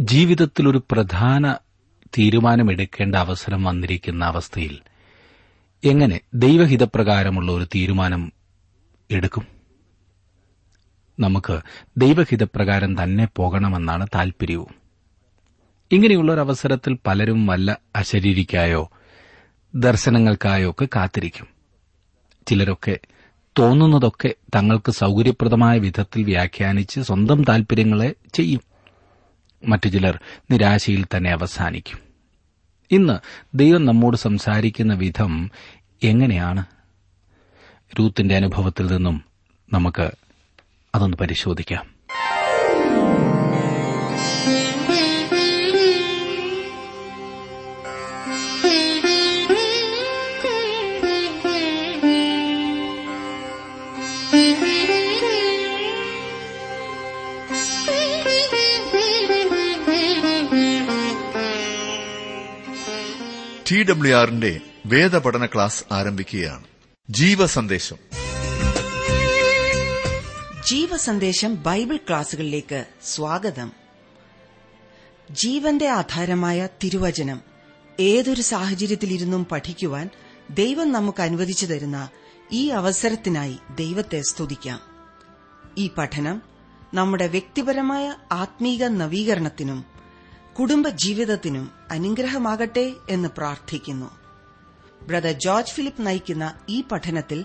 ജീവിതത്തിൽ ഒരു പ്രധാന തീരുമാനമെടുക്കേണ്ട അവസരം വന്നിരിക്കുന്ന അവസ്ഥയിൽ എങ്ങനെ ദൈവഹിതപ്രകാരമുള്ള ഒരു തീരുമാനം എടുക്കും? നമുക്ക് ദൈവഹിതപ്രകാരം തന്നെ പോകണമെന്നാണ് താൽപര്യവും. ഇങ്ങനെയുള്ള ഒരു അവസരത്തിൽ പലരും വല്ല അശരീരിക്കായോ ദർശനങ്ങൾക്കായോ ഒക്കെ കാത്തിരിക്കും. ചിലരൊക്കെ തോന്നുന്നതൊക്കെ തങ്ങൾക്ക് സൌകര്യപ്രദമായ വിധത്തിൽ വ്യാഖ്യാനിച്ച് സ്വന്തം താൽപര്യങ്ങളെ ചെയ്യും. മറ്റു ചിലർ നിരാശയിൽ തന്നെ അവസാനിക്കും. ഇന്ന് ദൈവം നമ്മോട് സംസാരിക്കുന്ന വിധം എങ്ങനെയാണ്? രൂത്തിന്റെ അനുഭവത്തിൽ നിന്നും നമുക്ക് അതൊന്ന് പരിശോധിക്കാം. ടി ഡബ്ല്യു ആറിന്റെ വേദപഠന ക്ലാസ് ആരംഭിക്കുകയാണ്. ജീവസന്ദേശം. ജീവസന്ദേശം ബൈബിൾ ക്ലാസുകളിലേക്ക് സ്വാഗതം. ജീവന്റെ ആധാരമായ തിരുവചനം ഏതൊരു സാഹചര്യത്തിലിരുന്നും പഠിക്കുവാൻ ദൈവം നമുക്ക് അനുവദിച്ചു തരുന്ന ഈ അവസരത്തിനായി ദൈവത്തെ സ്തുതിക്കാം. ഈ പഠനം നമ്മുടെ വ്യക്തിപരമായ ആത്മീക നവീകരണത്തിനും കുടുംബജീവിതത്തിനും അനുഗ്രഹമാകട്ടെ എന്ന് പ്രാർത്ഥിക്കുന്നു. ബ്രദർ ജോർജ് ഫിലിപ്പ് നയിക്കുന്ന ഈ പഠനത്തിൽ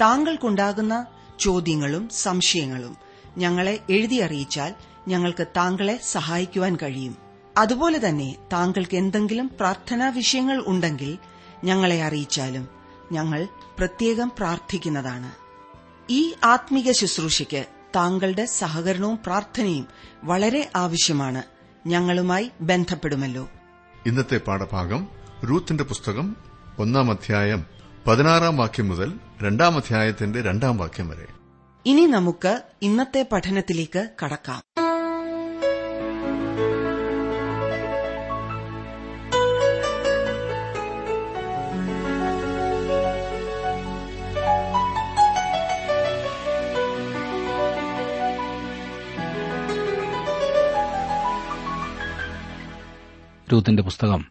താങ്കൾക്കുണ്ടാകുന്ന ചോദ്യങ്ങളും സംശയങ്ങളും ഞങ്ങളെ എഴുതി അറിയിച്ചാൽ ഞങ്ങൾക്ക് താങ്കളെ സഹായിക്കുവാൻ കഴിയും. അതുപോലെ തന്നെ താങ്കൾക്ക് എന്തെങ്കിലും പ്രാർത്ഥനാ വിഷയങ്ങൾ ഉണ്ടെങ്കിൽ ഞങ്ങളെ അറിയിച്ചാലും ഞങ്ങൾ പ്രത്യേകം പ്രാർത്ഥിക്കുന്നതാണ്. ഈ ആത്മീക ശുശ്രൂഷയ്ക്ക് താങ്കളുടെ സഹകരണവും പ്രാർത്ഥനയും വളരെ ആവശ്യമാണ്. ഞങ്ങളുമായി ബന്ധപ്പെടുമല്ലോ. ഇന്നത്തെ പാഠഭാഗം റൂത്തിന്റെ പുസ്തകം ഒന്നാം അധ്യായം പതിനാറാം വാക്യം മുതൽ രണ്ടാം അധ്യായത്തിന്റെ രണ്ടാം വാക്യം വരെ. ഇനി നമുക്ക് ഇന്നത്തെ പഠനത്തിലേക്ക് കടക്കാം. രൂത്തിന്റെ പുസ്തകം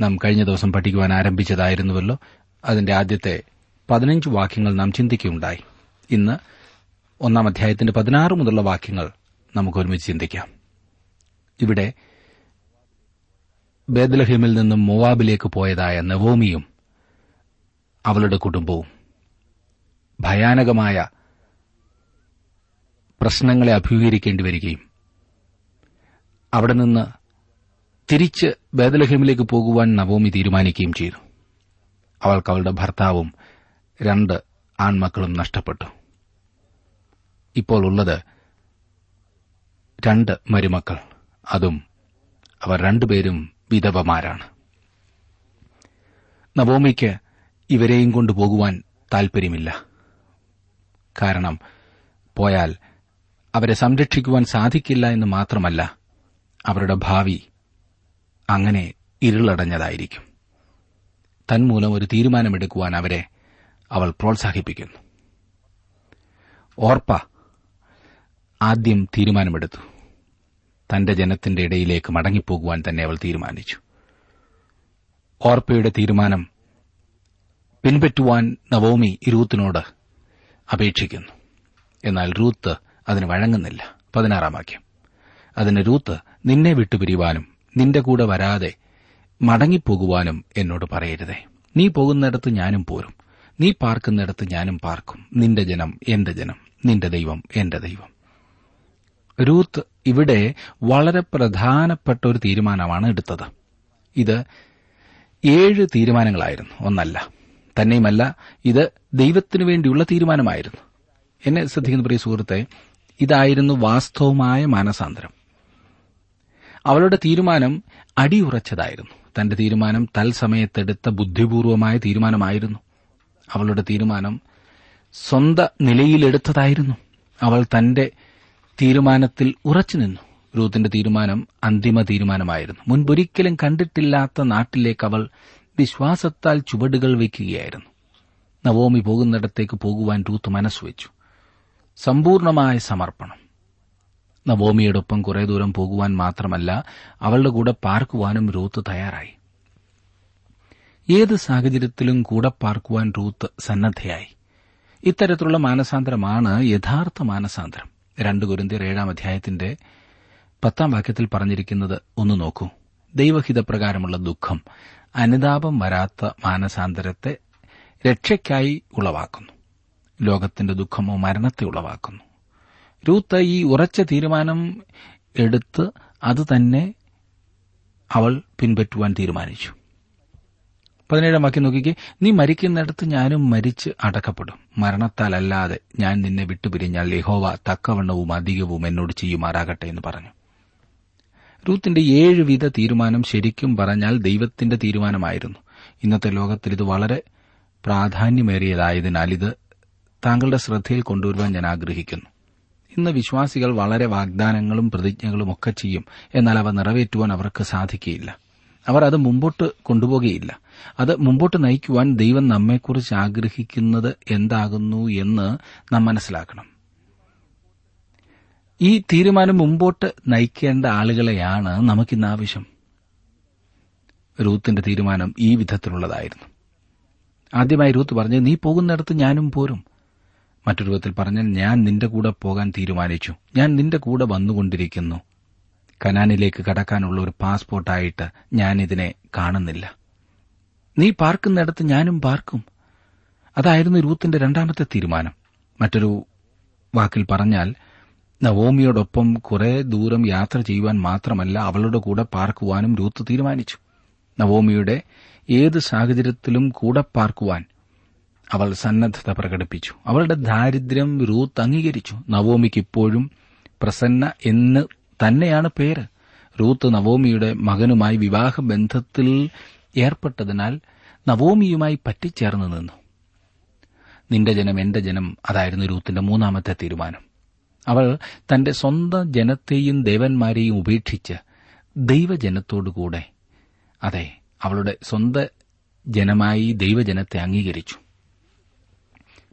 നാം കഴിഞ്ഞ ദിവസം പഠിക്കുവാൻ ആരംഭിച്ചതായിരുന്നുവല്ലോ. അതിന്റെ ആദ്യത്തെ പതിനഞ്ച് വാക്യങ്ങൾ നാം ചിന്തിക്കുകയുണ്ടായി. ഇന്ന് ഒന്നാം അധ്യായത്തിന്റെ പതിനാറ് മുതലുള്ള വാക്യങ്ങൾ നമുക്ക് ഒരുമിച്ച് ചിന്തിക്കാം. ഇവിടെ ബേദലഹീമിൽ നിന്നും മൊവാബിലേക്ക് പോയതായ നവോമിയും അവളുടെ കുടുംബവും ഭയാനകമായ പ്രശ്നങ്ങളെ അഭിമുഖീകരിക്കേണ്ടി വരികയും അവിടെ നിന്ന് തിരിച്ച് ബേദലഹേമിലേക്ക് പോകുവാൻ നവോമി തീരുമാനിക്കുകയും ചെയ്തു. അവൾക്ക് അവളുടെ ഭർത്താവും രണ്ട് ആൺമക്കളും നഷ്ടപ്പെട്ടു. ഇപ്പോൾ ഉള്ളത് രണ്ട് മരുമക്കൾ. അതും അവർ രണ്ടുപേരും വിധവമാരാണ്. നവോമിക്ക് ഇവരെയും കൊണ്ടുപോകുവാൻ താൽപര്യമില്ല കാരണം പോയാൽ അവരെ സംരക്ഷിക്കുവാൻ സാധിക്കില്ല എന്ന് മാത്രമല്ല അവരുടെ ഭാവി അങ്ങനെ ഇരുളടഞ്ഞതായിരിക്കും. തന്മൂലം ഒരു തീരുമാനമെടുക്കുവാൻ അവരെ അവൾ പ്രോത്സാഹിപ്പിക്കുന്നു. ഓർപ്പ ആദ്യം തീരുമാനമെടുത്തു. തന്റെ ജനത്തിന്റെ ഇടയിലേക്ക് മടങ്ങിപ്പോകുവാൻ തന്നെ അവൾ തീരുമാനിച്ചു. ഓർപ്പയുടെ തീരുമാനം പിൻപറ്റുവാൻ നവോമി രൂത്തിനോട് അപേക്ഷിക്കുന്നു. എന്നാൽ റൂത്ത് അതിന് വഴങ്ങുന്നില്ല. പതിനാറാം വാക്യം. അതിന് റൂത്ത് നിന്നെ വിട്ടുപിരിവാനും നിന്റെ കൂടെ വരാതെ മടങ്ങിപ്പോകുവാനും എന്നോട് പറയരുതേ. നീ പോകുന്നിടത്ത് ഞാനും പോരും. നീ പാർക്കുന്നിടത്ത് ഞാനും പാർക്കും. നിന്റെ ജനം എന്റെ ജനം. നിന്റെ ദൈവം എന്റെ ദൈവം. രൂത്ത് ഇവിടെ വളരെ പ്രധാനപ്പെട്ട ഒരു തീരുമാനമാണ് എടുത്തത്. ഇത് ഏഴ് തീരുമാനങ്ങളായിരുന്നു. ഒന്നല്ല. തന്നെയുമല്ല ഇത് ദൈവത്തിനു വേണ്ടിയുള്ള തീരുമാനമായിരുന്നു. എന്നെ ശ്രദ്ധിക്കുന്ന പ്രിയ സുഹൃത്തെ ഇതായിരുന്നു വാസ്തവമായ മാനസാന്തരം. അവളുടെ തീരുമാനം അടിയുറച്ചതായിരുന്നു. തന്റെ തീരുമാനം തൽസമയത്തെടുത്ത ബുദ്ധിപൂർവമായ തീരുമാനമായിരുന്നു. അവളുടെ തീരുമാനം സ്വന്ത നിലയിലെടുത്തതായിരുന്നു. അവൾ തന്റെ തീരുമാനത്തിൽ ഉറച്ചു നിന്നു. രൂത്തിന്റെ തീരുമാനം അന്തിമ തീരുമാനമായിരുന്നു. മുൻപൊരിക്കലും കണ്ടിട്ടില്ലാത്ത നാട്ടിലേക്ക് അവൾ വിശ്വാസത്താൽ ചുവടുകൾ വയ്ക്കുകയായിരുന്നു. നവോമി പോകുന്നിടത്തേക്ക് പോകുവാൻ രൂത്ത് മനസ്സുവെച്ചു. സമ്പൂർണമായ സമർപ്പണം. നവോമിയോടൊപ്പം കുറെ ദൂരം പോകുവാൻ മാത്രമല്ല അവളുടെ കൂടെ പാർക്കുവാനും റൂത്ത് തയ്യാറായി. ഏത് സാഹചര്യത്തിലും കൂടെ പാർക്കുവാൻ റൂത്ത് സന്നദ്ധയായി. ഇത്തരത്തിലുള്ള മാനസാന്തരമാണ് യഥാർത്ഥ മാനസാന്തരം. രണ്ട് കുരുന്തിയർ ഏഴാം അധ്യായത്തിന്റെ പത്താം വാക്യത്തിൽ പറഞ്ഞിരിക്കുന്നത് ഒന്ന് നോക്കൂ. ദൈവഹിതപ്രകാരമുള്ള ദുഃഖം അനുതാപം വരാത്ത മാനസാന്തരത്തെ രക്ഷയ്ക്കായി ഉളവാക്കുന്നു. ലോകത്തിന്റെ ദുഃഖമോ മരണത്തെ ഉളവാക്കുന്നു. രൂത്ത് ഈ ഉറച്ച തീരുമാനം എടുത്ത് അത് തന്നെ അവൾ പിൻപറ്റുവാൻ തീരുമാനിച്ചു. പതിനേഴാം വാക്യം നോക്കിക്കേ. നീ മരിക്കുന്നിടത്ത് ഞാനും മരിച്ച് അടക്കപ്പെടും. മരണത്താലല്ലാതെ ഞാൻ നിന്നെ വിട്ടുപിരിഞ്ഞാൽ ലിഹോവ തക്കവണ്ണവും അധികവും എന്നോട് ചെയ്യുമാറാകട്ടെ എന്ന് പറഞ്ഞു. റൂത്തിന്റെ ഏഴുവിധ തീരുമാനം ശരിക്കും പറഞ്ഞാൽ ദൈവത്തിന്റെ തീരുമാനമായിരുന്നു. ഇന്നത്തെ ലോകത്തിൽ ഇത് വളരെ പ്രാധാന്യമേറിയതായതിനാൽ ഇത് താങ്കളുടെ ശ്രദ്ധയിൽ കൊണ്ടുവരുവാൻ ഞാൻ ആഗ്രഹിക്കുന്നു. ഇന്ന് വിശ്വാസികൾ വളരെ വാഗ്ദാനങ്ങളും പ്രതിജ്ഞകളും ഒക്കെ ചെയ്യും. എന്നാൽ അവ നിറവേറ്റുവാൻ അവർക്ക് സാധിക്കുകയില്ല. അവർ അത് മുമ്പോട്ട് കൊണ്ടുപോകുകയില്ല. അത് മുമ്പോട്ട് നയിക്കുവാൻ ദൈവം നമ്മെക്കുറിച്ച് ആഗ്രഹിക്കുന്നത് എന്താകുന്നു എന്ന് നാം മനസ്സിലാക്കണം. ഈ തീരുമാനം മുമ്പോട്ട് നയിക്കേണ്ട ആളുകളെയാണ് നമുക്കിന്ന് ആവശ്യം. റൂത്തിന്റെ തീരുമാനം ഈ വിധത്തിലുള്ളതായിരുന്നു. ആദ്യമായി റൂത്ത് പറഞ്ഞു നീ പോകുന്നിടത്ത് ഞാനും പോരും. മറ്റൊരു വിധത്തിൽ പറഞ്ഞാൽ ഞാൻ നിന്റെ കൂടെ പോകാൻ തീരുമാനിച്ചു. ഞാൻ നിന്റെ കൂടെ വന്നുകൊണ്ടിരിക്കുന്നു. കനാനിലേക്ക് കടക്കാനുള്ള ഒരു പാസ്പോർട്ടായിട്ട് ഞാൻ ഇതിനെ കാണുന്നില്ല. നീ പാർക്കുന്നിടത്ത് ഞാനും പാർക്കും. അതായിരുന്നു രൂത്തിന്റെ രണ്ടാമത്തെ തീരുമാനം. മറ്റൊരു വാക്കിൽ പറഞ്ഞാൽ നവോമിയോടൊപ്പം കുറെ ദൂരം യാത്ര ചെയ്യുവാൻ മാത്രമല്ല അവളുടെ കൂടെ പാർക്കുവാനും രൂത്ത് തീരുമാനിച്ചു. നവോമിയുടെ ഏത് സാഹചര്യത്തിലും കൂടെ പാർക്കുവാൻ അവൾ സന്നദ്ധത പ്രകടിപ്പിച്ചു. അവളുടെ ദാരിദ്ര്യം റൂത്ത് അംഗീകരിച്ചു. നവോമിക്ക് ഇപ്പോഴും പ്രസന്ന എന്ന് തന്നെയാണ് പേര്. റൂത്ത് നവോമിയുടെ മകനുമായി വിവാഹബന്ധത്തിൽ ഏർപ്പെട്ടതിനാൽ നവോമിയുമായി പറ്റിച്ചേർന്ന് നിന്നു. നിന്റെ ജനം എന്റെ ജനം അതായിരുന്നു രൂത്തിന്റെ മൂന്നാമത്തെ തീരുമാനം. അവൾ തന്റെ സ്വന്തം ജനത്തെയും ദേവന്മാരെയും ഉപേക്ഷിച്ച് ദൈവജനത്തോടുകൂടെ അതെ അവളുടെ സ്വന്തം ജനമായി ദൈവജനത്തെ അംഗീകരിച്ചു.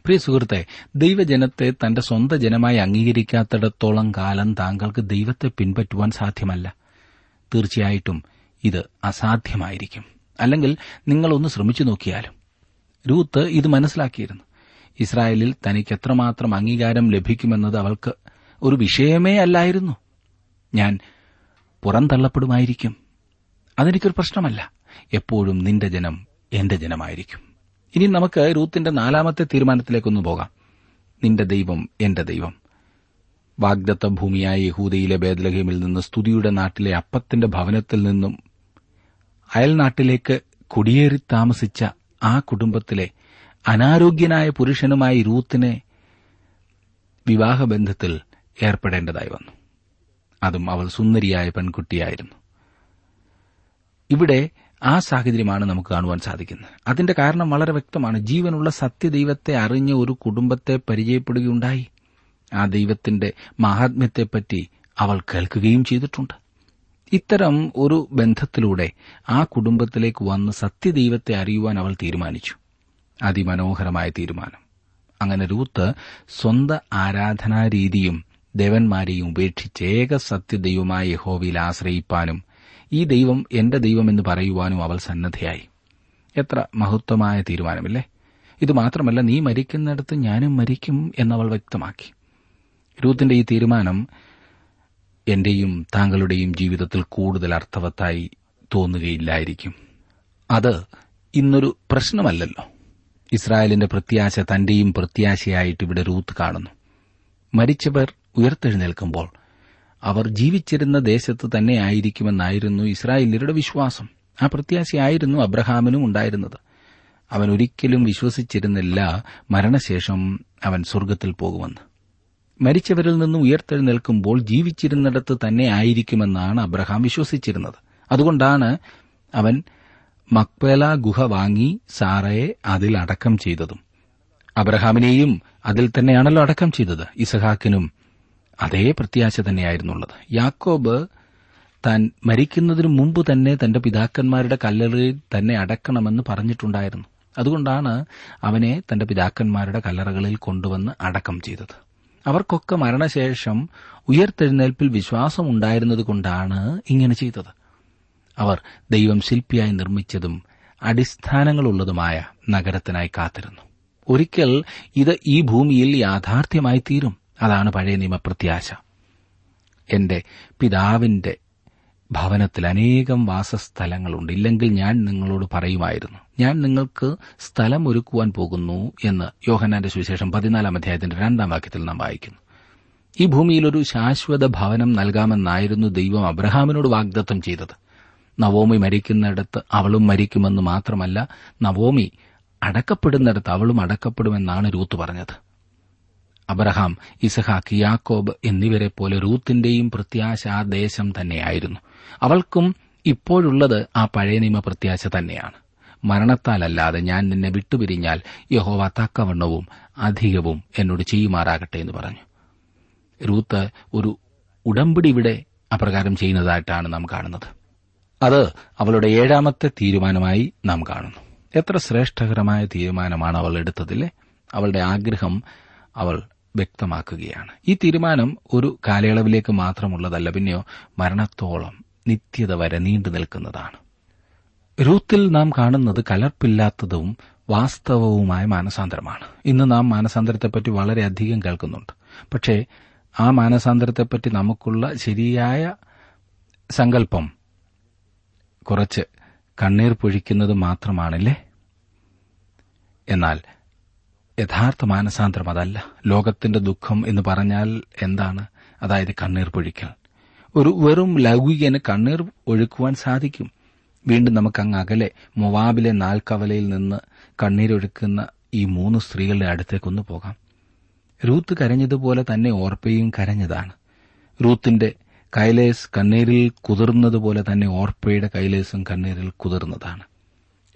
പ്രിയ സുഹൃത്തെ ദൈവജനത്തെ തന്റെ സ്വന്തം ജനമായി അംഗീകരിക്കാത്തിടത്തോളം കാലം താങ്കൾക്ക് ദൈവത്തെ പിൻപറ്റുവാൻ സാധ്യമല്ല. തീർച്ചയായിട്ടും ഇത് അസാധ്യമായിരിക്കും. അല്ലെങ്കിൽ നിങ്ങളൊന്ന് ശ്രമിച്ചു നോക്കിയാലും. രൂത്ത് ഇത് മനസ്സിലാക്കിയിരുന്നു. ഇസ്രായേലിൽ തനിക്ക് എത്രമാത്രം അംഗീകാരം ലഭിക്കുമെന്നത് അവൾക്ക് ഒരു വിഷയമേ അല്ലായിരുന്നു. ഞാൻ പുറന്തള്ളപ്പെടുമായിരിക്കും. അതെനിക്കൊരു പ്രശ്നമല്ല. എപ്പോഴും നിന്റെ ജനം എന്റെ ജനമായിരിക്കും. ഇനി നമുക്ക് രൂത്തിന്റെ നാലാമത്തെ തീരുമാനത്തിലേക്കൊന്ന് പോകാം. നിന്റെ ദൈവം എന്റെ ദൈവം. വാഗ്ദത്ത ഭൂമിയായ യഹൂദയിലെ ബേദലഹീമിൽ നിന്ന് സ്തുതിയുടെ നാട്ടിലെ അപ്പത്തിന്റെ ഭവനത്തിൽ നിന്നും അയൽനാട്ടിലേക്ക് കുടിയേറി താമസിച്ച ആ കുടുംബത്തിലെ അനാരോഗ്യനായ പുരുഷനുമായി രൂത്തിനെ വിവാഹബന്ധത്തിൽ ഏർപ്പെടേണ്ടതായി വന്നു. അതും അവൾ സുന്ദരിയായ പെൺകുട്ടിയായിരുന്നു. ഇവിടെ ആ സാഹചര്യമാണ് നമുക്ക് കാണുവാൻ സാധിക്കുന്നത്. അതിന്റെ കാരണം വളരെ വ്യക്തമാണ്. ജീവനുള്ള സത്യദൈവത്തെ അറിഞ്ഞ ഒരു കുടുംബത്തെ പരിചയപ്പെടുകയുണ്ടായി. ആ ദൈവത്തിന്റെ മഹാത്മ്യത്തെപ്പറ്റി അവൾ കേൾക്കുകയും ചെയ്തിട്ടുണ്ട്. ഇത്തരം ഒരു ബന്ധത്തിലൂടെ ആ കുടുംബത്തിലേക്ക് വന്ന് സത്യദൈവത്തെ അറിയുവാൻ അവൾ തീരുമാനിച്ചു. അതിമനോഹരമായ തീരുമാനം. അങ്ങനെ രൂത്ത് സ്വന്ത ആരാധനാരീതിയും ദേവന്മാരെയും ഉപേക്ഷിച്ച് ഏക സത്യദൈവമായ യഹോവയിൽ ആശ്രയിപ്പാനും ഈ ദൈവം എന്റെ ദൈവമെന്ന് പറയുവാനും അവൾ സന്നദ്ധയായി. എത്ര മഹത്വമായ തീരുമാനമില്ലേ? ഇത് മാത്രമല്ല നീ മരിക്കുന്നിടത്ത് ഞാനും മരിക്കും എന്നവൾ വ്യക്തമാക്കി. രൂത്തിന്റെ ഈ തീരുമാനം എന്റെയും താങ്കളുടെയും ജീവിതത്തിൽ കൂടുതൽ അർത്ഥവത്തായി തോന്നുകയില്ലായിരിക്കും. അത് ഇന്നൊരു പ്രശ്നമല്ലല്ലോ. ഇസ്രായേലിന്റെ പ്രത്യാശ തന്റെയും പ്രത്യാശയായിട്ട് ഇവിടെ റൂത്ത് കാണുന്നു. മരിച്ചവർ ഉയർത്തെഴുന്നേൽക്കുമ്പോൾ അവർ ജീവിച്ചിരുന്ന ദേശത്ത് തന്നെയായിരിക്കുമെന്നായിരുന്നു ഇസ്രായേലിയരുടെ വിശ്വാസം. ആ പ്രത്യാശയായിരുന്നു അബ്രഹാമിനും ഉണ്ടായിരുന്നത്. അവൻ ഒരിക്കലും വിശ്വസിച്ചിരുന്നില്ല. മരണശേഷം അവൻ സ്വർഗത്തിൽ പോകുമെന്ന്. മരിച്ചവരിൽ നിന്ന് ഉയർത്തെഴുന്നേൽക്കുമ്പോൾ ജീവിച്ചിരുന്നിടത്ത് തന്നെ ആയിരിക്കുമെന്നാണ് അബ്രഹാം വിശ്വസിച്ചിരുന്നത്. അതുകൊണ്ടാണ് അവൻ മക്പേല ഗുഹ വാങ്ങി സാറയെ അതിൽ അടക്കം ചെയ്തതും. അബ്രഹാമിനെയും അതിൽ തന്നെയാണല്ലോ അടക്കം ചെയ്തത്. ഇസഹാക്കിനും അതേ പ്രത്യാശ തന്നെയായിരുന്നുള്ളത്. യാക്കോബ് താൻ മരിക്കുന്നതിനു മുമ്പ് തന്നെ തന്റെ പിതാക്കന്മാരുടെ കല്ലറയിൽ തന്നെ അടക്കണമെന്ന് പറഞ്ഞിട്ടുണ്ടായിരുന്നു. അതുകൊണ്ടാണ് അവനെ തന്റെ പിതാക്കന്മാരുടെ കല്ലറകളിൽ കൊണ്ടുവന്ന് അടക്കം ചെയ്തത്. അവർക്കൊക്കെ മരണശേഷം ഉയർത്തെഴുന്നേൽപ്പിൽ വിശ്വാസമുണ്ടായിരുന്നതുകൊണ്ടാണ് ഇങ്ങനെ ചെയ്തത്. അവർ ദൈവം ശില്പിയായി നിർമ്മിച്ചതും അടിസ്ഥാനങ്ങളുള്ളതുമായ നഗരത്തിനായി കാത്തിരുന്നു. ഒരിക്കൽ ഇത് ഈ ഭൂമിയിൽ യാഥാർത്ഥ്യമായി തീരും. അതാണ് പഴയ നിയമപ്രത്യാശ. എന്റെ പിതാവിന്റെ ഭവനത്തിൽ അനേകം വാസസ്ഥലങ്ങളുണ്ട്. ഇല്ലെങ്കിൽ ഞാൻ നിങ്ങളോട് പറയുമായിരുന്നു ഞാൻ നിങ്ങൾക്ക് സ്ഥലം ഒരുക്കുവാൻ പോകുന്നു എന്ന് യോഹനാന്റെ സുവിശേഷം പതിനാലാം അധ്യായത്തിന്റെ രണ്ടാം വാക്യത്തിൽ നാം വായിക്കുന്നു. ഈ ഭൂമിയിൽ ഒരു ശാശ്വത ഭവനം നൽകാമെന്നായിരുന്നു ദൈവം അബ്രഹാമിനോട് വാഗ്ദത്തം ചെയ്തത്. നവോമി മരിക്കുന്നിടത്ത് അവളും മരിക്കുമെന്ന് മാത്രമല്ല നവോമി അടക്കപ്പെടുന്നിടത്ത് അവളും അടക്കപ്പെടുമെന്നാണ് രൂത്ത് പറഞ്ഞത്. അബ്രഹാം ഇസഹാക്ക് യാക്കോബ് എന്നിവരെ പോലെ റൂത്തിന്റെയും പ്രത്യാശ ആ ദേശം തന്നെയായിരുന്നു. അവൾക്കും ഇപ്പോഴുള്ളത് ആ പഴയ നിയമ പ്രത്യാശ തന്നെയാണ്. മരണത്താലല്ലാതെ ഞാൻ നിന്നെ വിട്ടുപിരിഞ്ഞാൽ യഹോവ തക്കവണ്ണവും അധികവും എന്നോട് ചെയ്യുമാറാകട്ടെ എന്ന് പറഞ്ഞു. റൂത്ത് ഒരു ഉടമ്പടി ഇവിടെ അപ്രകാരം ചെയ്യുന്നതായിട്ടാണ് നാം കാണുന്നത്. അത് അവളുടെ ഏഴാമത്തെ തീരുമാനമായി നാം കാണുന്നു. എത്ര ശ്രേഷ്ഠകരമായ തീരുമാനമാണ് അവൾ എടുത്തതില്ലേ? അവളുടെ ആഗ്രഹം അവൾ വ്യക്തമാക്കുകയാണ്. ഈ തീരുമാനം ഒരു കാലയളവിലേക്ക് മാത്രമുള്ളതല്ല പിന്നെയോ മരണത്തോളം നിത്യത വരെ നീണ്ടു നിൽക്കുന്നതാണ്. രൂത്തിൽ നാം കാണുന്നത് കലർപ്പില്ലാത്തതും വാസ്തവവുമായ മാനസാന്തരമാണ്. ഇന്ന് നാം മാനസാന്തരത്തെപ്പറ്റി വളരെയധികം കേൾക്കുന്നുണ്ട്. പക്ഷേ ആ മാനസാന്തരത്തെപ്പറ്റി നമുക്കുള്ള ശരിയായ സങ്കല്പം കുറച്ച് കണ്ണീർ പൊഴിക്കുന്നത് മാത്രമാണല്ലേ? എന്നാൽ യഥാർത്ഥ മാനസാന്തരം അതല്ല. ലോകത്തിന്റെ ദുഃഖം എന്ന് പറഞ്ഞാൽ എന്താണ്? അതായത് കണ്ണീർ പൊഴിക്കൽ. ഒരു വെറും ലൗകികന് കണ്ണീർ ഒഴുക്കുവാൻ സാധിക്കും. വീണ്ടും നമുക്ക് അങ്ങ് അകലെ മൊവാബിലെ നാൽക്കവലയിൽ നിന്ന് കണ്ണീരൊഴുക്കുന്ന ഈ മൂന്ന് സ്ത്രീകളുടെ അടുത്തേക്കൊന്ന് പോകാം. റൂത്ത് കരഞ്ഞതുപോലെ തന്നെ ഓർപ്പയും കരഞ്ഞതാണ്. റൂത്തിന്റെ കൈലേസ് കണ്ണീരിൽ കുതിർന്നതുപോലെ തന്നെ ഓർപ്പയുടെ കൈലേസും കണ്ണീരിൽ കുതിർന്നതാണ്.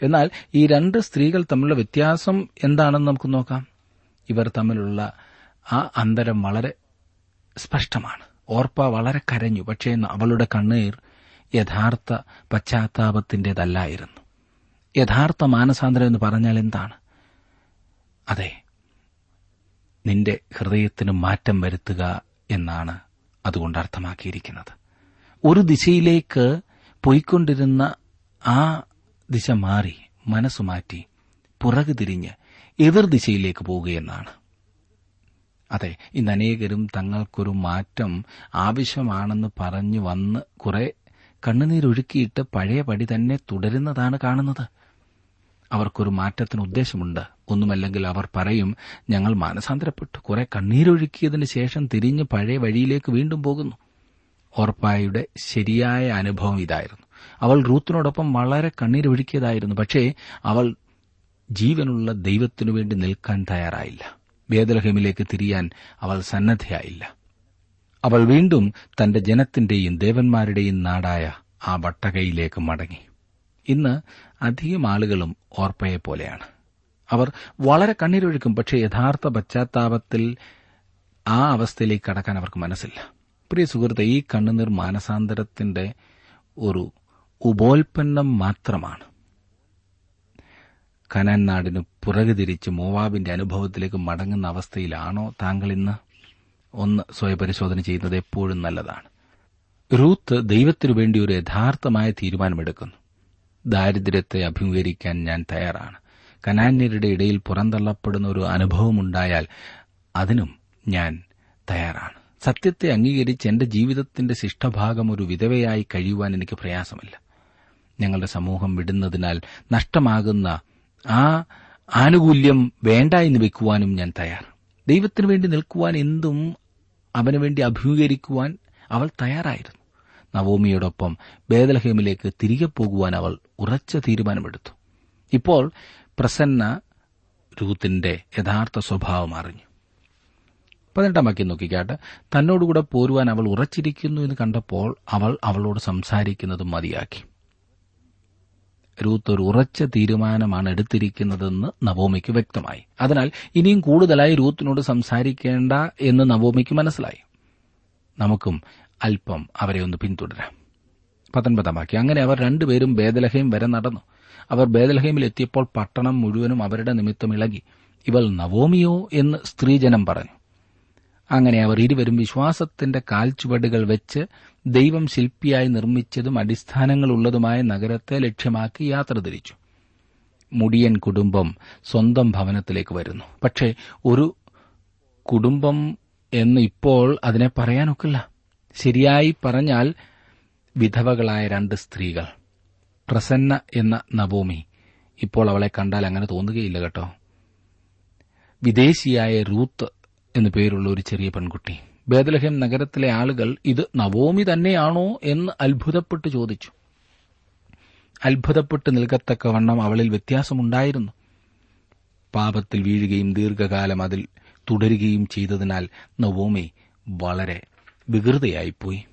എന്നാൽ ഈ രണ്ട് സ്ത്രീകൾ തമ്മിലുള്ള വ്യത്യാസം എന്താണെന്ന് നമുക്ക് നോക്കാം. ഇവർ തമ്മിലുള്ള ആ അന്തരം വളരെ സ്പഷ്ടമാണ്. ഓർപ്പ വളരെ കരഞ്ഞു. പക്ഷേ അവളുടെ കണ്ണീർ യഥാർത്ഥ പശ്ചാത്താപത്തിന്റേതല്ലായിരുന്നു. യഥാർത്ഥ മാനസാന്തരം എന്ന് പറഞ്ഞാൽ എന്താണ്? അതെ നിന്റെ ഹൃദയത്തിന് മാറ്റം വരുത്തുക എന്നാണ് അതുകൊണ്ട് അർത്ഥമാക്കിയിരിക്കുന്നത്. ഒരു ദിശയിലേക്ക് പോയിക്കൊണ്ടിരുന്ന ആ ദിശ മാറി മനസ്സുമാറ്റി പുറകു തിരിഞ്ഞ് എതിർ ദിശയിലേക്ക് പോവുകയെന്നാണ്. അതെ ഇന്ന് അനേകരും തങ്ങൾക്കൊരു മാറ്റം ആവശ്യമാണെന്ന് പറഞ്ഞു വന്ന് കുറെ കണ്ണുനീരൊഴുക്കിയിട്ട് പഴയ പടി തന്നെ തുടരുന്നതാണ് കാണുന്നത്. അവർക്കൊരു മാറ്റത്തിന് ഉദ്ദേശമുണ്ട്. ഒന്നുമല്ലെങ്കിൽ അവർ പറയും ഞങ്ങൾ മാനസാന്തരപ്പെട്ടു. കുറെ കണ്ണീരൊഴുക്കിയതിന് ശേഷം തിരിഞ്ഞ് പഴയ വഴിയിലേക്ക് വീണ്ടും പോകുന്നു. ഓർപ്പായുടെ ശരിയായ അനുഭവം ഇതായിരുന്നു. അവൾ റൂത്തിനോടൊപ്പം വളരെ കണ്ണീരൊഴുക്കിയതായിരുന്നു പക്ഷേ അവൾ ജീവനുള്ള ദൈവത്തിനു വേണ്ടി നിൽക്കാൻ തയ്യാറായില്ല. വേദലഹിമിലേക്ക് തിരിയാൻ അവൾ സന്നദ്ധയായില്ല. അവൾ വീണ്ടും തന്റെ ജനത്തിന്റെയും ദേവന്മാരുടെയും നാടായ ആ വട്ടകയിലേക്ക് മടങ്ങി. ഇന്ന് അധികം ആളുകളും ഓർപ്പയെ പോലെയാണ്. അവർ വളരെ കണ്ണീരൊഴുക്കും പക്ഷേ യഥാർത്ഥ പശ്ചാത്താപത്തിൽ ആ അവസ്ഥയിലേക്ക് കടക്കാൻ അവർക്ക് മനസ്സില്ല. പ്രിയ സുഹൃത്തെ ഈ കണ്ണുനീർ മാനസാന്തരത്തിന്റെ ഒരു ഉപോൽപ്പന്നം മാത്രമാണ്. കനാൻ നാടിന് പുറകു തിരിച്ച് മോവാബിന്റെ അനുഭവത്തിലേക്ക് മടങ്ങുന്ന അവസ്ഥയിലാണോ താങ്കൾ ഇന്ന്? ഒന്ന് സ്വയപരിശോധന ചെയ്യുന്നത് എപ്പോഴും നല്ലതാണ്. റൂത്ത് ദൈവത്തിനു വേണ്ടി ഒരു യഥാർത്ഥമായ തീരുമാനമെടുക്കുന്നു. ദാരിദ്ര്യത്തെ അഭിമുഖീകരിക്കാൻ ഞാൻ തയ്യാറാണ്. കനാന്യരുടെ ഇടയിൽ പുറന്തള്ളപ്പെടുന്ന ഒരു അനുഭവമുണ്ടായാൽ അതിനും ഞാൻ തയ്യാറാണ്. സത്യത്തെ അംഗീകരിച്ച് എന്റെ ജീവിതത്തിന്റെ ശിഷ്ടഭാഗം ഒരു വിധവയായി കഴിയുവാൻ എനിക്ക് പ്രയാസമില്ല. ഞങ്ങളുടെ സമൂഹം വിടുന്നതിനാൽ നഷ്ടമാകുന്ന ആ ആനുകൂല്യം വേണ്ട എന്ന് വെക്കുവാനും ഞാൻ തയ്യാർ. ദൈവത്തിനു വേണ്ടി നിൽക്കുവാൻ എന്തും അവന് വേണ്ടി അഭിമുഖീകരിക്കുവാൻ അവൾ തയ്യാറായിരുന്നു. നവോമിയോടൊപ്പം ബേദലഹേമിലേക്ക് തിരികെ പോകുവാൻ അവൾ ഉറച്ച തീരുമാനമെടുത്തു. ഇപ്പോൾ പ്രസന്ന രൂത്തിന്റെ യഥാർത്ഥ സ്വഭാവം അറിഞ്ഞു. പതിനെട്ടാം വാക്യം നോക്കിക്കാട്ട്. തന്നോടുകൂടെ പോരുവാൻ അവൾ ഉറച്ചിരിക്കുന്നു എന്ന് കണ്ടപ്പോൾ അവൾ അവളോട് സംസാരിക്കുന്നത് മതിയാക്കി. രൂത്ത് ഒരു ഉറച്ച തീരുമാനമാണ് എടുത്തിരിക്കുന്നതെന്ന് നവോമിക്ക് വ്യക്തമായി. അതിനാൽ ഇനിയും കൂടുതലായി രൂത്തിനോട് സംസാരിക്കേണ്ട എന്ന് നവോമിക്ക് മനസ്സിലായി. നമുക്കും അല്പം അവരെ ഒന്ന് പിന്തുടരാം. പത്തൊൻപതാം വാക്യം. അങ്ങനെ അവർ രണ്ടുപേരും ബേദലഹേം വരെ നടന്നു. അവർ ബേദലഹേമിൽ എത്തിയപ്പോൾ പട്ടണം മുഴുവനും അവരുടെ നിമിത്തം ഇളകി. ഇവൾ നവോമിയോ എന്ന് സ്ത്രീജനം പറഞ്ഞു. അങ്ങനെ അവർ ഇരുവരും വിശ്വാസത്തിന്റെ കാൽച്ചുവടുകൾ വെച്ച് ദൈവം ശില്പിയായി നിർമ്മിച്ചതും അടിസ്ഥാനങ്ങളുള്ളതുമായ നഗരത്തെ ലക്ഷ്യമാക്കി യാത്ര തിരിച്ചു. മുടിയൻ കുടുംബം സ്വന്തം ഭവനത്തിലേക്ക് വരുന്നു. പക്ഷേ ഒരു കുടുംബം എന്ന് ഇപ്പോൾ അതിനെ പറയാനൊക്കില്ല. ശരിയായി പറഞ്ഞാൽ വിധവകളായ രണ്ട് സ്ത്രീകൾ പ്രസന്ന എന്ന നവോമി. ഇപ്പോൾ അവളെ കണ്ടാൽ അങ്ങനെ തോന്നുകയില്ല കേട്ടോ. വിദേശിയായ റൂത്ത് എന്നു പേരുള്ള ഒരു ചെറിയ പെൺകുട്ടി. ബേദലഹം നഗരത്തിലെ ആളുകൾ ഇത് നവോമി തന്നെയാണോ എന്ന് അത്ഭുതപ്പെട്ട് ചോദിച്ചു. അത്ഭുതപ്പെട്ട് നിൽക്കത്തക്കവണ്ണം അവളിൽ വ്യത്യാസമുണ്ടായിരുന്നു. പാപത്തിൽ വീഴുകയും ദീർഘകാലം അതിൽ തുടരുകയും ചെയ്തതിനാൽ നവോമി വളരെ വികൃതയായിപ്പോയി.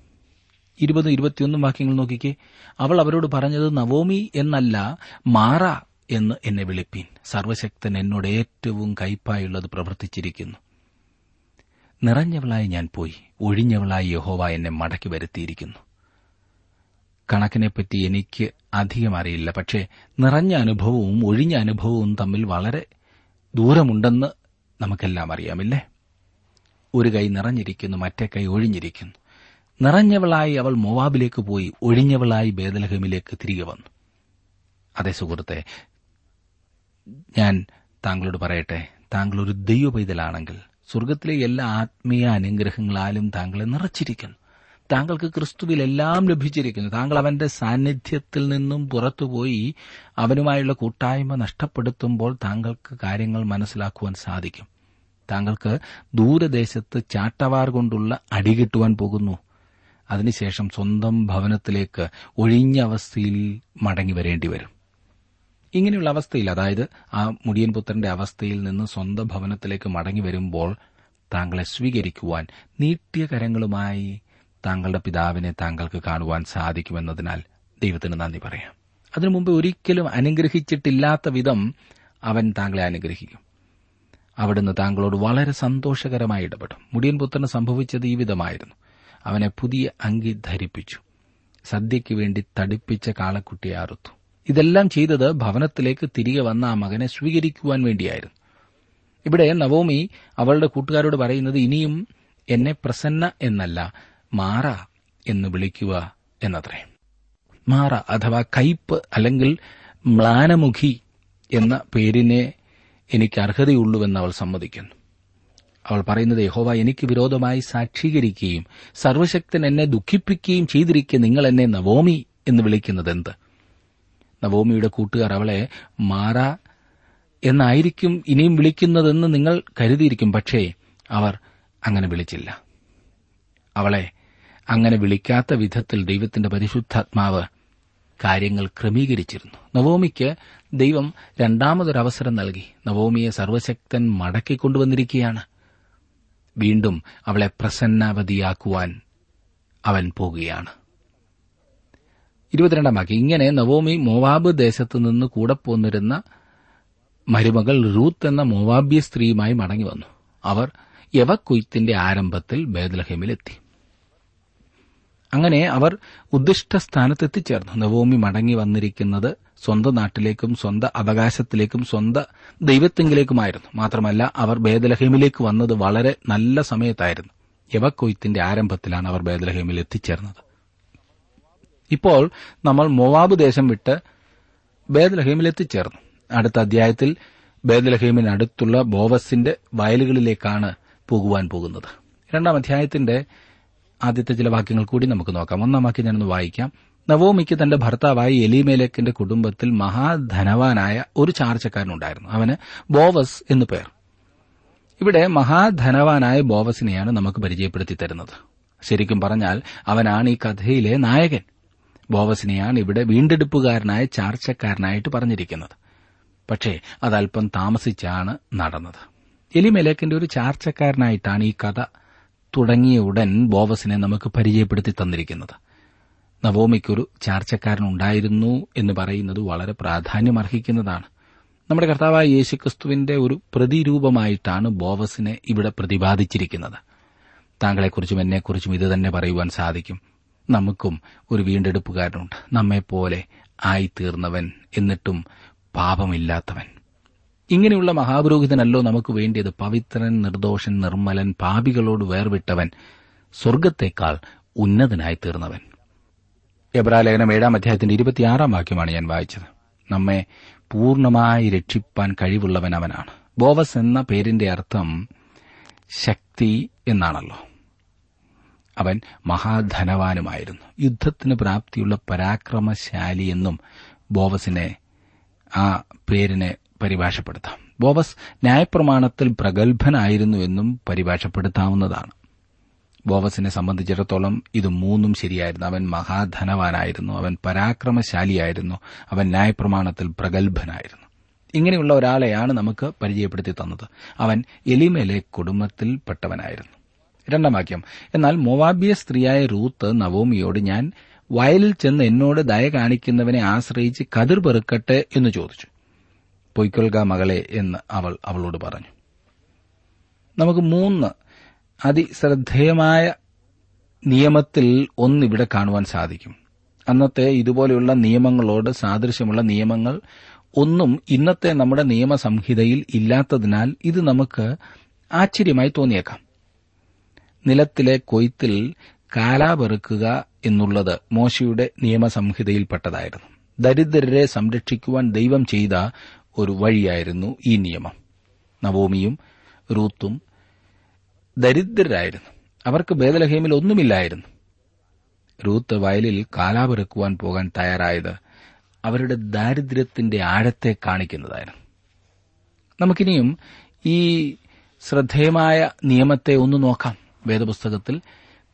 ഇരുപത് ഇരുപത്തിയൊന്നും വാക്യങ്ങൾ നോക്കിക്കേ. അവൾ അവരോട് പറഞ്ഞത് നവോമി എന്നല്ല മാറ എന്ന് എന്നെ വിളിപ്പീൻ. സർവശക്തൻ എന്നോട് ഏറ്റവും കയ്പായുള്ളത് പ്രവർത്തിച്ചിരിക്കുന്നു. നിറഞ്ഞവളായി ഞാൻ പോയി. ഒഴിഞ്ഞവളായി യഹോവ എന്നെ മടക്കി വരുത്തിയിരിക്കുന്നു. കണക്കിനെപ്പറ്റി എനിക്ക് അധികം അറിയില്ല പക്ഷേ നിറഞ്ഞ അനുഭവവും ഒഴിഞ്ഞ അനുഭവവും തമ്മിൽ വളരെ ദൂരമുണ്ടെന്ന് നമുക്കെല്ലാം അറിയാമില്ലേ? ഒരു കൈ നിറഞ്ഞിരിക്കുന്നു മറ്റേ കൈ ഒഴിഞ്ഞിരിക്കുന്നു. നിറഞ്ഞവളായി അവൾ മൊവാബിലേക്ക് പോയി ഒഴിഞ്ഞവളായി ബേദലഹമിലേക്ക് തിരികെ വന്നു. അതേ സുഹൃത്തെ ഞാൻ താങ്കളോട് പറയട്ടെ താങ്കൾ ഒരു ദൈവ പൈതലാണെങ്കിൽ സ്വർഗത്തിലെ എല്ലാ ആത്മീയ അനുഗ്രഹങ്ങളാലും താങ്കളെ നിറച്ചിരിക്കുന്നു. താങ്കൾക്ക് ക്രിസ്തുവിൽ എല്ലാം ലഭിച്ചിരിക്കുന്നു. താങ്കൾ അവന്റെ സാന്നിധ്യത്തിൽ നിന്നും പുറത്തുപോയി അവനുമായുള്ള കൂട്ടായ്മ നഷ്ടപ്പെടുത്തുമ്പോൾ താങ്കൾക്ക് കാര്യങ്ങൾ മനസ്സിലാക്കുവാൻ സാധിക്കും. താങ്കൾക്ക് ദൂരദേശത്ത് ചാട്ടവാർ കൊണ്ടുള്ള അടി കിട്ടുവാൻ പോകുന്നു. അതിനുശേഷം സ്വന്തം ഭവനത്തിലേക്ക് ഒഴിഞ്ഞ അവസ്ഥയിൽ മടങ്ങി വരേണ്ടി വരും ഇങ്ങനെയുള്ള അവസ്ഥയിൽ അതായത് ആ മുടിയൻ പുത്രന്റെ അവസ്ഥയിൽ നിന്ന് സ്വന്തം ഭവനത്തിലേക്ക് മടങ്ങി വരുമ്പോൾ താങ്കളെ സ്വീകരിക്കുവാൻ നീട്ടിയ കരങ്ങളുമായി താങ്കളുടെ പിതാവിനെ താങ്കൾക്ക് കാണുവാൻ സാധിക്കുമെന്നതിനാൽ ദൈവത്തിന് നന്ദി പറയാം. അതിനു മുമ്പ് ഒരിക്കലും അനുഗ്രഹിച്ചിട്ടില്ലാത്ത വിധം അവൻ താങ്കളെ അനുഗ്രഹിക്കും. അവിടുന്ന് താങ്കളോട് വളരെ സന്തോഷകരമായി ഇടപെടും. മുടിയൻ പുത്രന് സംഭവിച്ചത് ഈ വിധമായിരുന്നു. അവനെ പുതിയ അങ്കി ധരിപ്പിച്ചു. സദ്യയ്ക്ക് വേണ്ടി തടിപ്പിച്ച കാളക്കുട്ടിയെ അറുത്തു. ഇതെല്ലാം ചെയ്തത് ഭവനത്തിലേക്ക് തിരികെ വന്ന ആ മകനെ സ്വീകരിക്കുവാൻ വേണ്ടിയായിരുന്നു. ഇവിടെ നവോമി അവളുടെ കൂട്ടുകാരോട് പറയുന്നത് ഇനിയും എന്നെ പ്രസന്ന എന്നല്ല മാറ എന്ന് വിളിക്കുക എന്നത്രേ. മാറ അഥവാ കയ്പ് അല്ലെങ്കിൽ മ്ലാനമുഖി എന്ന പേരിനെ എനിക്ക് അർഹതയുള്ളൂവെന്ന് അവൾ സമ്മതിക്കുന്നു. അവൾ പറയുന്നത് യഹോവ എനിക്ക് വിരോധമായി സാക്ഷീകരിക്കുകയും സർവശക്തൻ എന്നെ ദുഃഖിപ്പിക്കുകയും ചെയ്തിരിക്കെ നിങ്ങൾ എന്നെ നവോമി എന്ന് വിളിക്കുന്നത് എന്ത് നവോമിയുടെ കൂട്ടുകാർ അവളെ മാറ എന്നായിരിക്കും ഇനിയും വിളിക്കുന്നതെന്ന് നിങ്ങൾ കരുതിയിരിക്കും പക്ഷേ അവർ അങ്ങനെ വിളിച്ചില്ല. അവളെ അങ്ങനെ വിളിക്കാത്ത വിധത്തിൽ ദൈവത്തിന്റെ പരിശുദ്ധാത്മാവ് കാര്യങ്ങൾ ക്രമീകരിച്ചിരുന്നു. നവോമിക്ക് ദൈവം രണ്ടാമതൊരവസരം നൽകി. നവോമിയെ സർവശക്തൻ മടക്കിക്കൊണ്ടുവന്നിരിക്കുകയാണ് വീണ്ടും അവളെ പ്രസന്നാവതിയാക്കുവാൻ അവൻ പോകുകയാണ്. ഇരുപത്തിരണ്ടാം വാക്യം ഇങ്ങനെ നവോമി മോവാബ് ദേശത്തു നിന്ന് കൂടെ പോന്നിരുന്ന മരുമകൾ റൂത്ത് എന്ന മോവാബ്യ സ്ത്രീയുമായി മടങ്ങി വന്നു. അവർ യവക്കൊയ്ത്തിന്റെ ആരംഭത്തിൽ ബേദലഹേമിലെത്തി അങ്ങനെ അവർ ഉദ്ദിഷ്ട സ്ഥാനത്ത് എത്തിച്ചേർന്നു നവോമി മടങ്ങി വന്നിരിക്കുന്നത് സ്വന്തം നാട്ടിലേക്കും സ്വന്തം അവകാശത്തിലേക്കും സ്വന്തം ദൈവത്തെങ്കിലേക്കുമായിരുന്നു. മാത്രമല്ല അവർ ബേദലഹേമിലേക്ക് വന്നത് വളരെ നല്ല സമയത്തായിരുന്നു. യവക്കൊയ്ത്തിന്റെ ആരംഭത്തിലാണ് അവർ ബേദലഹേമിൽ എത്തിച്ചേർന്നത്. ഇപ്പോൾ നമ്മൾ മൊവാബ് ദേശം വിട്ട് ബേദലഹേമിൽ എത്തിച്ചേർന്നു അടുത്ത അധ്യായത്തിൽ ബേദ്ലഹീമിനടുത്തുള്ള ബോവസിന്റെ വയലുകളിലേക്കാണ് പോകുവാൻ പോകുന്നത്. രണ്ടാം അധ്യായത്തിന്റെ ആദ്യത്തെ ചില വാക്യങ്ങൾ കൂടി നമുക്ക് നോക്കാം. ഒന്നാം വാക്യം ഞാനൊന്ന് വായിക്കാം. നവോമിക്ക് തന്റെ ഭർത്താവായ എലിമേലക്കിന്റെ കുടുംബത്തിൽ മഹാധനവാനായ ഒരു ചാർച്ചക്കാരനുണ്ടായിരുന്നു. അവന് ബോവസ് എന്നു പേർ. ഇവിടെ മഹാധനവാനായ ബോവസിനെയാണ് നമുക്ക് പരിചയപ്പെടുത്തി തരുന്നത്. ശരിക്കും പറഞ്ഞാൽ അവനാണ് ഈ കഥയിലെ നായകൻ. ബോവസിനെയാണ് ഇവിടെ വീണ്ടെടുപ്പുകാരനായ ചാർച്ചക്കാരനായിട്ട് പറഞ്ഞിരിക്കുന്നത്. പക്ഷേ അതല്പം താമസിച്ചാണ് നടന്നത്. എലിമെലേക്കിന്റെ ഒരു ചാർച്ചക്കാരനായിട്ടാണ് ഈ കഥ തുടങ്ങിയ ഉടൻ ബോവസിനെ നമുക്ക് പരിചയപ്പെടുത്തി തന്നിരിക്കുന്നത്. നവോമിക്കൊരു ചാർച്ചക്കാരനുണ്ടായിരുന്നു എന്ന് പറയുന്നത് വളരെ പ്രാധാന്യം അർഹിക്കുന്നതാണ് നമ്മുടെ കർത്താവായ യേശുക്രിസ്തുവിന്റെ ഒരു പ്രതിരൂപമായിട്ടാണ് ബോവസിനെ ഇവിടെ പ്രതിപാദിച്ചിരിക്കുന്നത്. താങ്കളെക്കുറിച്ചും എന്നെക്കുറിച്ചും ഇത് തന്നെ പറയുവാൻ സാധിക്കും. നമുക്കും ഒരു വീണ്ടെടുപ്പുകാരനുണ്ട്. നമ്മെപ്പോലെ ആയിത്തീർന്നവൻ എന്നിട്ടും പാപമില്ലാത്തവൻ. ഇങ്ങനെയുള്ള മഹാപുരോഹിതനല്ലോ നമുക്ക് വേണ്ടിയത് പവിത്രൻ നിർദോഷൻ നിർമ്മലൻ പാപികളോട് വേർവിട്ടവൻ സ്വർഗത്തേക്കാൾ ഉന്നതനായി തീർന്നവൻ എബ്രാലേഖനം ഏഴാം അധ്യായത്തിന്റെ ഇരുപത്തിയാറാം വാക്യമാണ് ഞാൻ വായിച്ചത്. നമ്മെ പൂർണമായി രക്ഷിപ്പാൻ കഴിവുള്ളവൻ അവനാണ്. ബോവസ് എന്ന പേരിന്റെ അർത്ഥം ശക്തി എന്നാണല്ലോ. അവൻ മഹാധനവാനുമായിരുന്നു. യുദ്ധത്തിന് പ്രാപ്തിയുള്ള പരാക്രമശാലി എന്നും ബോവസിനെ ആ പേരിനെ പരിഭാഷപ്പെടുത്താം. ബോവസ് ന്യായപ്രമാണത്തിൽ പ്രഗത്ഭനായിരുന്നു എന്നും പരിഭാഷപ്പെടുത്താവുന്നതാണ്. ബോവസിനെ സംബന്ധിച്ചിടത്തോളം ഇത് മൂന്നും ശരിയായിരുന്നു. അവൻ മഹാധനവാനായിരുന്നു. അവൻ പരാക്രമശാലിയായിരുന്നു. അവൻ ന്യായപ്രമാണത്തിൽ പ്രഗത്ഭനായിരുന്നു. ഇങ്ങനെയുള്ള ഒരാളെയാണ് നമുക്ക് പരിചയപ്പെടുത്തി തന്നത്. അവൻ എലിമേലെ കുടുംബത്തിൽപ്പെട്ടവനായിരുന്നു. രണ്ടാം വാക്യം. എന്നാൽ മൊവാബിയ സ്ത്രീയായ റൂത്ത് നവോമിയോട് ഞാൻ വയലിൽ ചെന്ന് എന്നോട് ദയ കാണിക്കുന്നവനെ ആശ്രയിച്ച് കതിർ പെറുക്കട്ടെ എന്ന് ചോദിച്ചു. പൊയ്ക്കൊൽക മകളെ എന്ന് അവൾ അവളോട് പറഞ്ഞു. നമുക്ക് മൂന്ന് അതിശ്രദ്ധേയമായ നിയമത്തിൽ ഒന്നിവിടെ കാണുവാൻ സാധിക്കും. അന്നത്തെ ഇതുപോലെയുള്ള നിയമങ്ങളോട് സാദൃശ്യമുള്ള നിയമങ്ങൾ ഒന്നും ഇന്നത്തെ നമ്മുടെ നിയമസംഹിതയിൽ ഇല്ലാത്തതിനാൽ ഇത് നമുക്ക് ആശ്ചര്യമായി തോന്നിയേക്കാം. നിലത്തിലെ കൊയ്ത്തിൽ കാലാപെറുക്കുക എന്നുള്ളത് മോശയുടെ നിയമസംഹിതയിൽപ്പെട്ടതായിരുന്നു. ദരിദ്രരെ സംരക്ഷിക്കുവാൻ ദൈവം ചെയ്ത ഒരു വഴിയായിരുന്നു ഈ നിയമം. നവോമിയും റൂത്തും ദരിദ്രരായിരുന്നു. അവർക്ക് ബേദലഹേമിൽ ഒന്നുമില്ലായിരുന്നു. റൂത്ത് വയലിൽ കാലാപെറുക്കുവാൻ പോകാൻ തയ്യാറായത് അവരുടെ ദാരിദ്ര്യത്തിന്റെ ആഴത്തെ കാണിക്കുന്നതായിരുന്നു. നമുക്കിനിയും ഈ ശ്രദ്ധേയമായ നിയമത്തെ ഒന്ന് നോക്കാം. വേദപുസ്തകത്തിൽ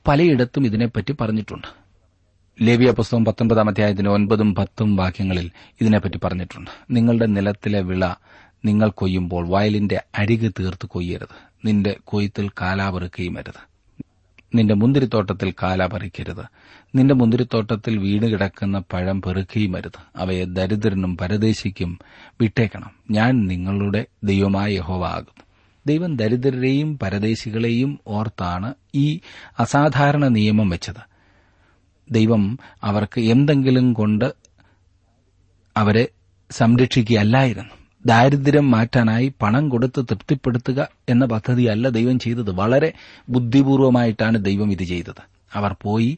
പലയിടത്തും ഇതിനെപ്പറ്റി പറഞ്ഞിട്ടുണ്ട്. ലേവിയ പുസ്തകം പത്തൊൻപതാം അധ്യായത്തിന്റെ ഒൻപതും പത്തും വാക്യങ്ങളിൽ ഇതിനെപ്പറ്റി പറഞ്ഞിട്ടുണ്ട്. നിങ്ങളുടെ നിലത്തിലെ വിള നിങ്ങൾ കൊയ്യുമ്പോൾ വയലിന്റെ അരിക് തീർത്ത് കൊയ്യരുത്. നിന്റെ കൊയ്ത്തിൽ കാലാപെറുക്കുകയും അരുത്. നിന്റെ മുന്തിരിത്തോട്ടത്തിൽ കാല പറിക്കരുത് നിന്റെ മുന്തിരിത്തോട്ടത്തിൽ വീണ് കിടക്കുന്ന പഴം പെറുക്കുകയും അരുത്. അവയെ ദരിദ്രനും പരദേശിക്കും വിട്ടേക്കണം. ഞാൻ നിങ്ങളുടെ ദൈവമായ യഹോവ ആകുന്നു. ദൈവം ദരിദ്രരെയും പരദേശികളെയും ഓർത്താണ് ഈ അസാധാരണ നിയമം വെച്ചത്. ദൈവം അവർക്ക് എന്തെങ്കിലും കൊണ്ട് അവരെ സംരക്ഷിക്കുകയല്ലായിരുന്നു. ദാരിദ്ര്യം മാറ്റാനായി പണം കൊടുത്ത് തൃപ്തിപ്പെടുത്തുക എന്ന പദ്ധതിയല്ല ദൈവം ചെയ്തത്. വളരെ ബുദ്ധിപൂർവമായിട്ടാണ് ദൈവം ഇത് ചെയ്തത്. അവർ പോയി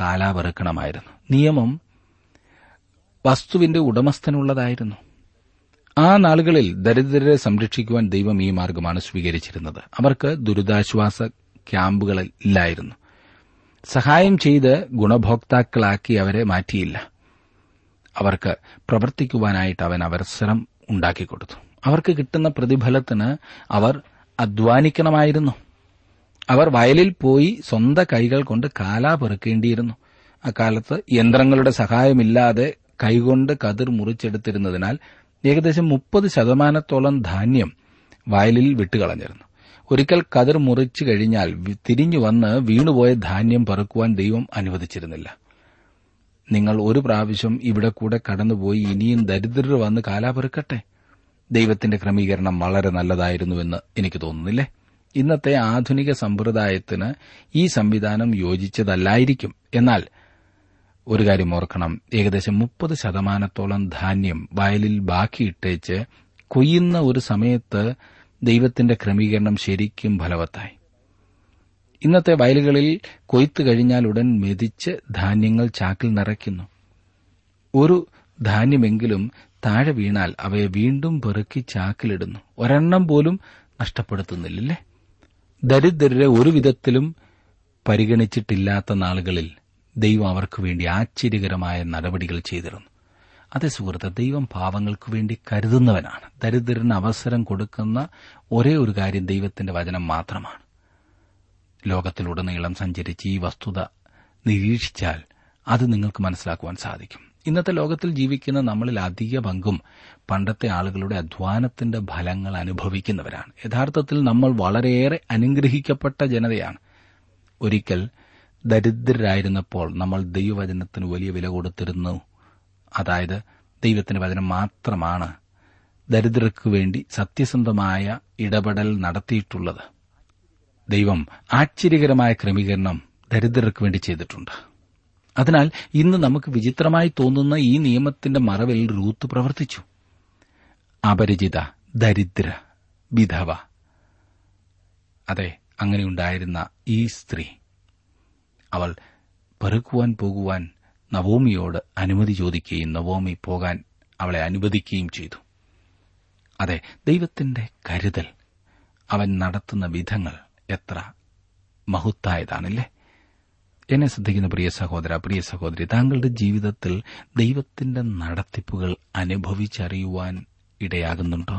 കാലാവെറുക്കണമായിരുന്നു നിയമം വസ്തുവിന്റെ ഉടമസ്ഥനുള്ളതായിരുന്നു. ആ നാളുകളിൽ ദരിദ്രരെ സംരക്ഷിക്കുവാൻ ദൈവം ഈ മാർഗമാണ് സ്വീകരിച്ചിരുന്നത്. അവർക്ക് ദുരിതാശ്വാസ ക്യാമ്പുകളില്ലായിരുന്നു സഹായം ചെയ്ത് ഗുണഭോക്താക്കളാക്കി അവരെ മാറ്റിയില്ല. അവർക്ക് പ്രവർത്തിക്കുവാനായിട്ട് അവൻ അവസരം ഉണ്ടാക്കിക്കൊടുത്തു. അവർക്ക് കിട്ടുന്ന പ്രതിഫലത്തിന് അവർ അധ്വാനിക്കണമായിരുന്നു. അവർ വയലിൽ പോയി സ്വന്തം കൈകൾ കൊണ്ട് കാലാ പെറുക്കേണ്ടിയിരുന്നു. അക്കാലത്ത് യന്ത്രങ്ങളുടെ സഹായമില്ലാതെ കൈകൊണ്ട് കതിർ മുറിച്ചെടുത്തിരുന്നതിനാൽ ഏകദേശം മുപ്പത് ശതമാനത്തോളം ധാന്യം വയലിൽ വിട്ടുകളഞ്ഞിരുന്നു. ഒരിക്കൽ കതിർ മുറിച്ചു കഴിഞ്ഞാൽ തിരിഞ്ഞു വന്ന് വീണുപോയ ധാന്യം പെറുക്കുവാൻ ദൈവം അനുവദിച്ചിരുന്നില്ല. നിങ്ങൾ ഒരു പ്രാവശ്യം ഇവിടെ കൂടെ കടന്നുപോയി ഇനിയും ദരിദ്രർ വന്ന് കാലാപെറുക്കട്ടെ ദൈവത്തിന്റെ ക്രമീകരണം വളരെ നല്ലതായിരുന്നുവെന്ന് എനിക്ക് തോന്നുന്നില്ലേ? ഇന്നത്തെ ആധുനിക സമ്പ്രദായത്തിന് ഈ സംവിധാനം യോജിച്ചതല്ലായിരിക്കും. എന്നാൽ ഒരു കാര്യം ഓർക്കണം. ഏകദേശം മുപ്പത് ശതമാനത്തോളം ധാന്യം വയലിൽ ബാക്കിയിട്ടേച്ച് കൊയ്യുന്ന ഒരു സമയത്ത് ദൈവത്തിന്റെ ക്രമീകരണം ശരിക്കും ഫലവത്തായി. ഇന്നത്തെ വയലുകളിൽ കൊയ്ത്തു കഴിഞ്ഞാൽ ഉടൻ മെതിച്ച് ധാന്യങ്ങൾ ചാക്കിൽ നിറയ്ക്കുന്നു. ഒരു ധാന്യമെങ്കിലും താഴെ വീണാൽ അവയെ വീണ്ടും പെറുക്കി ചാക്കിലിടുന്നു. ഒരെണ്ണം പോലും നഷ്ടപ്പെടുത്തുന്നില്ലല്ലേ? ദരിദ്രരെ ഒരു വിധത്തിലും പരിഗണിച്ചിട്ടില്ലാത്ത നാളുകളിൽ ദൈവം അവർക്ക് വേണ്ടി ആശ്ചര്യകരമായ നടപടികൾ ചെയ്തിരുന്നു. അതേ സുഹൃത്ത് ദൈവം പാവങ്ങൾക്ക് വേണ്ടി കരുതുന്നവനാണ്. ദരിദ്രന് അവസരം കൊടുക്കുന്ന ഒരേ ഒരു കാര്യം ദൈവത്തിന്റെ വചനം മാത്രമാണ്. ലോകത്തിലുടനീളം സഞ്ചരിച്ച് ഈ വസ്തുത നിരീക്ഷിച്ചാൽ അത് നിങ്ങൾക്ക് മനസ്സിലാക്കുവാൻ സാധിക്കും. ഇന്നത്തെ ലോകത്തിൽ ജീവിക്കുന്ന നമ്മളിൽ അധിക പങ്കും പണ്ടത്തെ ആളുകളുടെ അധ്വാനത്തിന്റെ ഫലങ്ങൾ അനുഭവിക്കുന്നവരാണ്. യഥാർത്ഥത്തിൽ നമ്മൾ വളരെയേറെ അനുഗ്രഹിക്കപ്പെട്ട ജനതയാണ്. ഒരിക്കൽ ദരിദ്രരായിരുന്നപ്പോൾ നമ്മൾ ദൈവവചനത്തിന് വലിയ വില കൊടുത്തിരുന്നു. അതായത് ദൈവത്തിന്റെ വചനം മാത്രമാണ് ദരിദ്രർക്ക് വേണ്ടി സത്യസന്ധമായ ഇടപെടൽ നടത്തിയിട്ടുള്ളത്. ദൈവം ആശ്ചര്യകരമായ ക്രമീകരണം ദരിദ്രർക്ക് വേണ്ടി ചെയ്തിട്ടുണ്ട്. അതിനാൽ ഇന്ന് നമുക്ക് വിചിത്രമായി തോന്നുന്ന ഈ നിയമത്തിന്റെ മറവിൽ റൂത്ത് പ്രവർത്തിച്ചു. അപരിചിത ദരിദ്ര വിധവ. അതെ അങ്ങനെയുണ്ടായിരുന്ന ഈ സ്ത്രീ. അവൾ പെറുക്കുവാൻ പോകുവാൻ നവോമിയോട് അനുമതി ചോദിക്കുകയും നവോമി പോകാൻ അവളെ അനുവദിക്കുകയും ചെയ്തു. അതെ ദൈവത്തിന്റെ കരുതൽ അവൻ നടത്തുന്ന വിധങ്ങൾ എത്ര മഹത്തായതാണല്ലേ? എന്നെ ശ്രദ്ധിക്കുന്ന പ്രിയ സഹോദര പ്രിയ സഹോദരി താങ്കളുടെ ജീവിതത്തിൽ ദൈവത്തിന്റെ നടത്തിപ്പുകൾ അനുഭവിച്ചറിയുവാൻ ഇടയാകുന്നുണ്ടോ?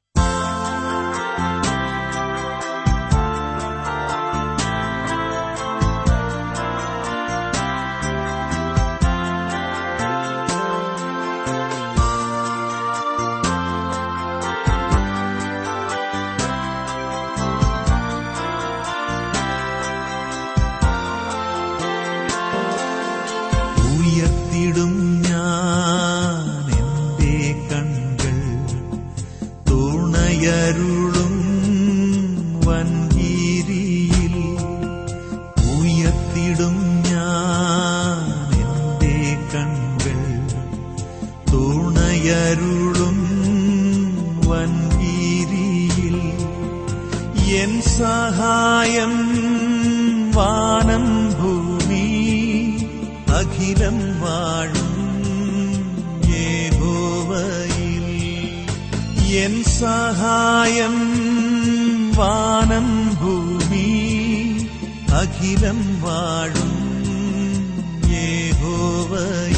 അഖിലം വാഴും യേഹോവയിൽ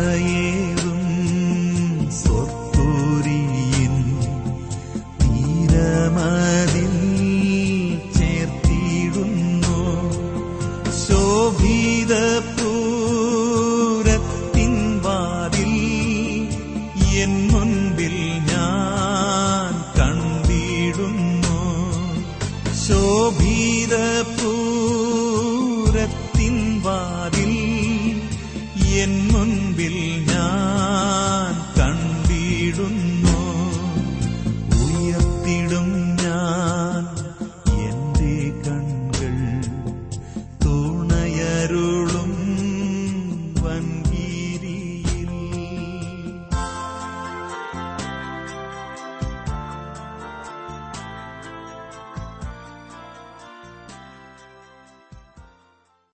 தாயே